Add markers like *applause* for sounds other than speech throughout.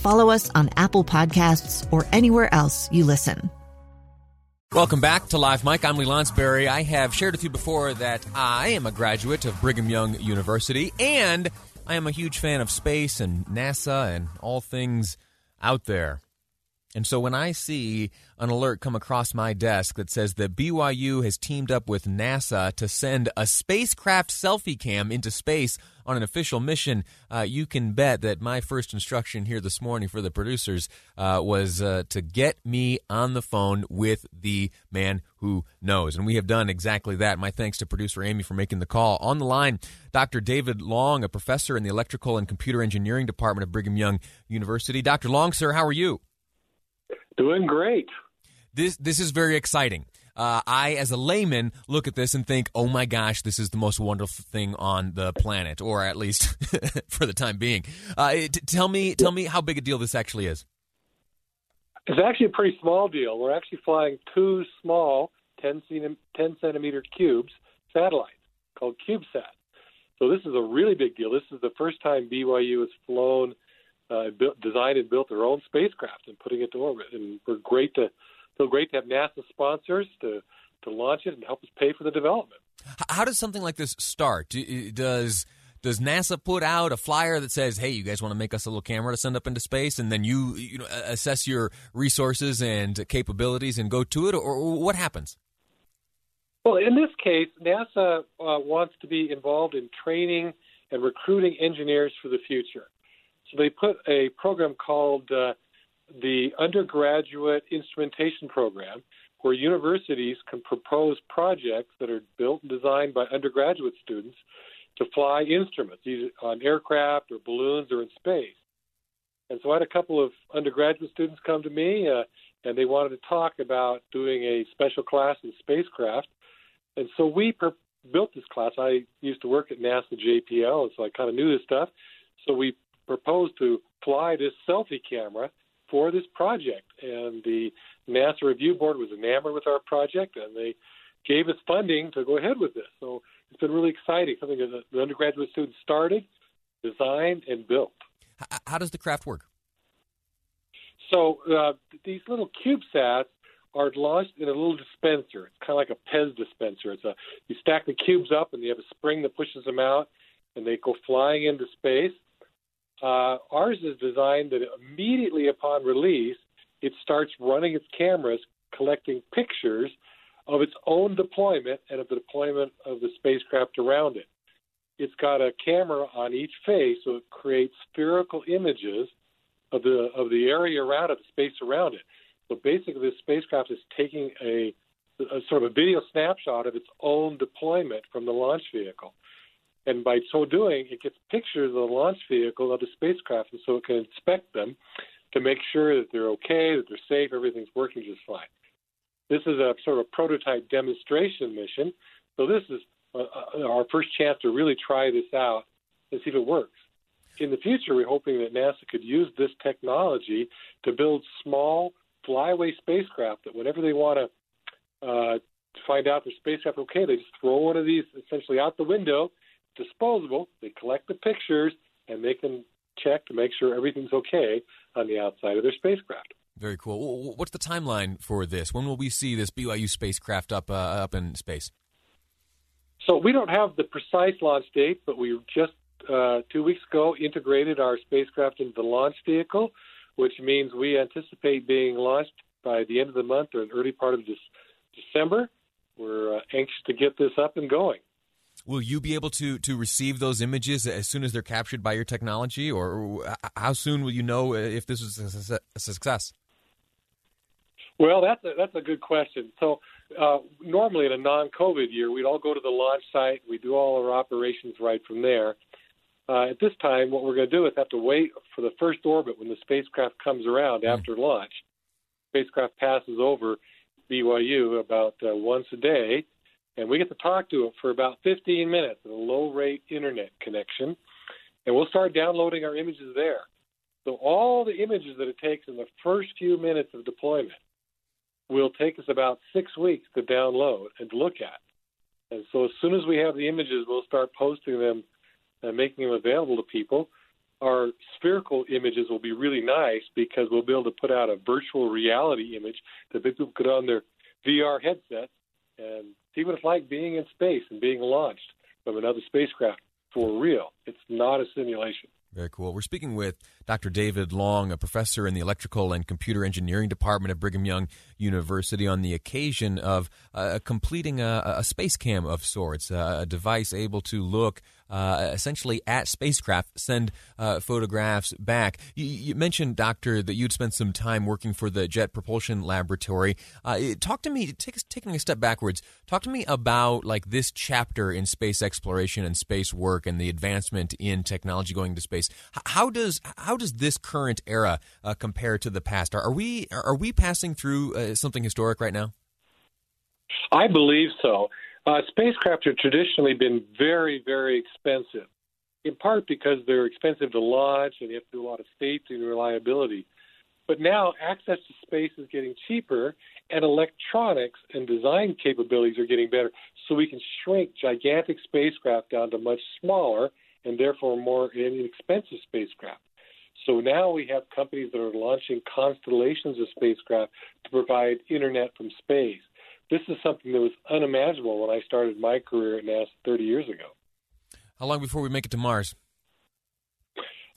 follow us on Apple Podcasts, or anywhere else you listen. Welcome back to Live Mic. I'm Lee Lonsberry. I have shared with you before that I am a graduate of Brigham Young University, and I am a huge fan of space and NASA and all things out there. And so when I see an alert come across my desk that says that BYU has teamed up with NASA to send a spacecraft selfie cam into space on an official mission, uh, you can bet that my first instruction here this morning for the producers uh, was uh, to get me on the phone with the man who knows. And we have done exactly that. My thanks to producer Amy for making the call. On the line, Dr. David Long, a professor in the Electrical and Computer Engineering Department of Brigham Young University. Dr. Long, sir, how are you? Doing great. This this is very exciting. Uh, I, as a layman, look at this and think, "Oh my gosh, this is the most wonderful thing on the planet," or at least *laughs* for the time being. Uh, t- tell me, tell me how big a deal this actually is. It's actually a pretty small deal. We're actually flying two small 10, 10 centimeter cubes satellites called CubeSat. So this is a really big deal. This is the first time BYU has flown uh, built, designed and built their own spacecraft and putting it to orbit. And we're great to feel great to have NASA sponsors to to launch it and help us pay for the development. How does something like this start? Does does NASA put out a flyer that says, "Hey, you guys want to make us a little camera to send up into space," and then you you know assess your resources and capabilities and go to it, or what happens? Well, in this case, NASA uh, wants to be involved in training and recruiting engineers for the future. So they put a program called uh, the Undergraduate Instrumentation Program, where universities can propose projects that are built and designed by undergraduate students to fly instruments, either on aircraft or balloons or in space. And so I had a couple of undergraduate students come to me, uh, and they wanted to talk about doing a special class in spacecraft. And so we per- built this class. I used to work at NASA JPL, and so I kind of knew this stuff. So we proposed to fly this selfie camera for this project. And the NASA Review Board was enamored with our project, and they gave us funding to go ahead with this. So it's been really exciting, something that the undergraduate students started, designed, and built. How does the craft work? So uh, these little CubeSats are launched in a little dispenser. It's kind of like a Pez dispenser. It's a you stack the cubes up, and you have a spring that pushes them out, and they go flying into space. Uh, ours is designed that immediately upon release, it starts running its cameras, collecting pictures of its own deployment and of the deployment of the spacecraft around it. It's got a camera on each face, so it creates spherical images of the of the area around it, the space around it. So basically, this spacecraft is taking a, a sort of a video snapshot of its own deployment from the launch vehicle. And by so doing, it gets pictures of the launch vehicle of the spacecraft, and so it can inspect them to make sure that they're okay, that they're safe, everything's working just fine. This is a sort of prototype demonstration mission. So this is uh, uh our first chance to really try this out and see if it works. In the future, we're hoping that NASA could use this technology to build small flyaway spacecraft that whenever they want to uh, find out their spacecraft okay, they just throw one of these essentially out the window disposable. They collect the pictures and they can check to make sure everything's okay on the outside of their spacecraft. Very cool. What's the timeline for this? When will we see this BYU spacecraft up uh, up in space? So we don't have the precise launch date, but we just uh, two weeks ago integrated our spacecraft into the launch vehicle, which means we anticipate being launched by the end of the month or an early part of this December. We're uh, anxious to get this up and going. Will you be able to to receive those images as soon as they're captured by your technology, or how soon will you know if this is a success? Well, that's a, that's a good question. So uh, normally in a non-COVID year, we'd all go to the launch site. We do all our operations right from there. Uh, at this time, what we're going to do is have to wait for the first orbit when the spacecraft comes around mm-hmm. after launch. Spacecraft passes over BYU about uh, once a day, and we get to talk to it for about 15 minutes in a low-rate internet connection, and we'll start downloading our images there. So all the images that it takes in the first few minutes of deployment will take us about six weeks to download and look at. And so as soon as we have the images, we'll start posting them and making them available to people. Our spherical images will be really nice because we'll be able to put out a virtual reality image that people put on their VR headsets and see what it's like being in space and being launched from another spacecraft for real. It's not a simulation. Very cool. We're speaking with Dr. David Long, a professor in the Electrical and Computer Engineering Department at Brigham Young University, on the occasion of uh, completing a, a, space cam of sorts, uh, a device able to look uh, essentially at spacecraft, send uh, photographs back. You, you, mentioned, Doctor, that you'd spent some time working for the Jet Propulsion Laboratory. Uh, talk to me, take, taking a step backwards, talk to me about like this chapter in space exploration and space work and the advancement in technology going to space. How does how does this current era uh, compare to the past? Are, are, we are we passing through uh, something historic right now? I believe so. Uh, spacecraft have traditionally been very, very expensive, in part because they're expensive to launch and you have to do a lot of safety and reliability. But now access to space is getting cheaper, and electronics and design capabilities are getting better. So we can shrink gigantic spacecraft down to much smaller and therefore more inexpensive spacecraft. So now we have companies that are launching constellations of spacecraft to provide internet from space this is something that was unimaginable when I started my career at NASA 30 years ago. How long before we make it to Mars?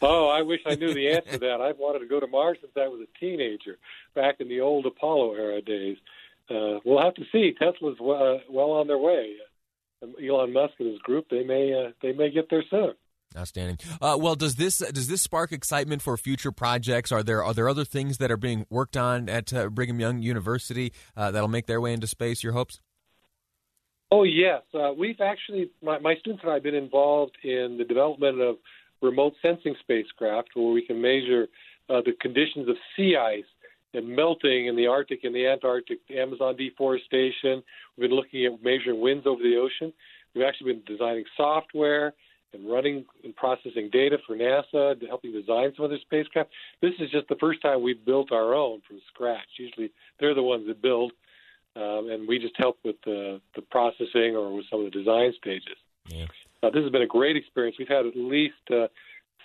Oh, I wish I knew the answer to that. I've wanted to go to Mars since I was a teenager, back in the old Apollo era days. Uh, we'll have to see. Tesla's uh, well on their way. Elon Musk and his group, they may uh, they may get there soon. Outstanding. Uh, well, does this does this spark excitement for future projects? Are there are there other things that are being worked on at uh, Brigham Young University uh, that'll make their way into space? Your hopes? Oh yes, uh, we've actually my, my students and I have been involved in the development of remote sensing spacecraft, where we can measure uh, the conditions of sea ice and melting in the Arctic and the Antarctic, the Amazon deforestation. We've been looking at measuring winds over the ocean. We've actually been designing software and running and processing data for NASA, to helping design some of their spacecraft. This is just the first time we've built our own from scratch. Usually they're the ones that build, um, and we just help with the, the processing or with some of the design stages. Yeah. Uh, this has been a great experience. We've had at least uh,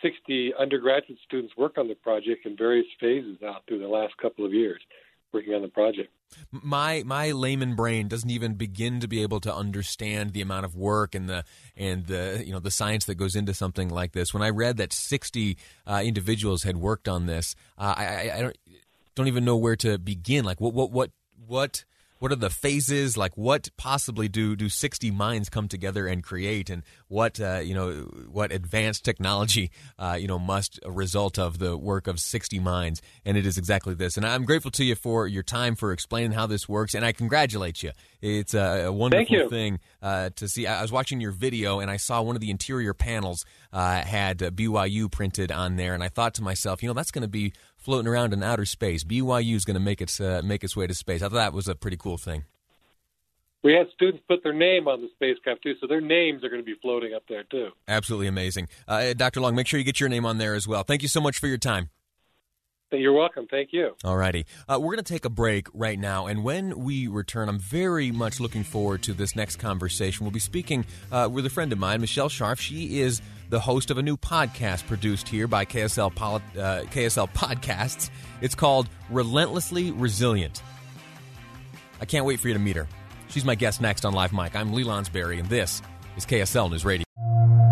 60 undergraduate students work on the project in various phases out through the last couple of years working on the project. My my layman brain doesn't even begin to be able to understand the amount of work and the and the you know the science that goes into something like this. When I read that sixty uh, individuals had worked on this, uh, I, I, I don't don't even know where to begin. Like what what what what what are the phases? Like what possibly do do 60 minds come together and create? And what uh, you know what advanced technology uh, you know must result of the work of 60 minds? And it is exactly this. And i'm grateful to you for your time for explaining how this works. And i congratulate you. It's a, a wonderful thing uh, to see. I was watching your video and i saw one of the interior panels uh, had byu printed on there. And i thought to myself you know that's going to be floating around in outer space. BYU is going to make its uh, make its way to space. I thought that was a pretty cool thing. We had students put their name on the spacecraft too, so their names are going to be floating up there too. Absolutely amazing, uh, Dr. Long. Make sure you get your name on there as well. Thank you so much for your time. You're welcome. Thank you. All righty. Uh, we're going to take a break right now. And when we return, I'm very much looking forward to this next conversation. We'll be speaking uh, with a friend of mine, Michelle Sharf. She is the host of a new podcast produced here by KSL, uh, KSL Podcasts. It's called Relentlessly Resilient. I can't wait for you to meet her. She's my guest next on Live Mic. I'm Lee Lonsberry, and this is KSL News Radio.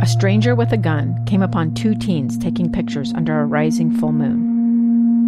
A stranger with a gun came upon two teens taking pictures under a rising full moon.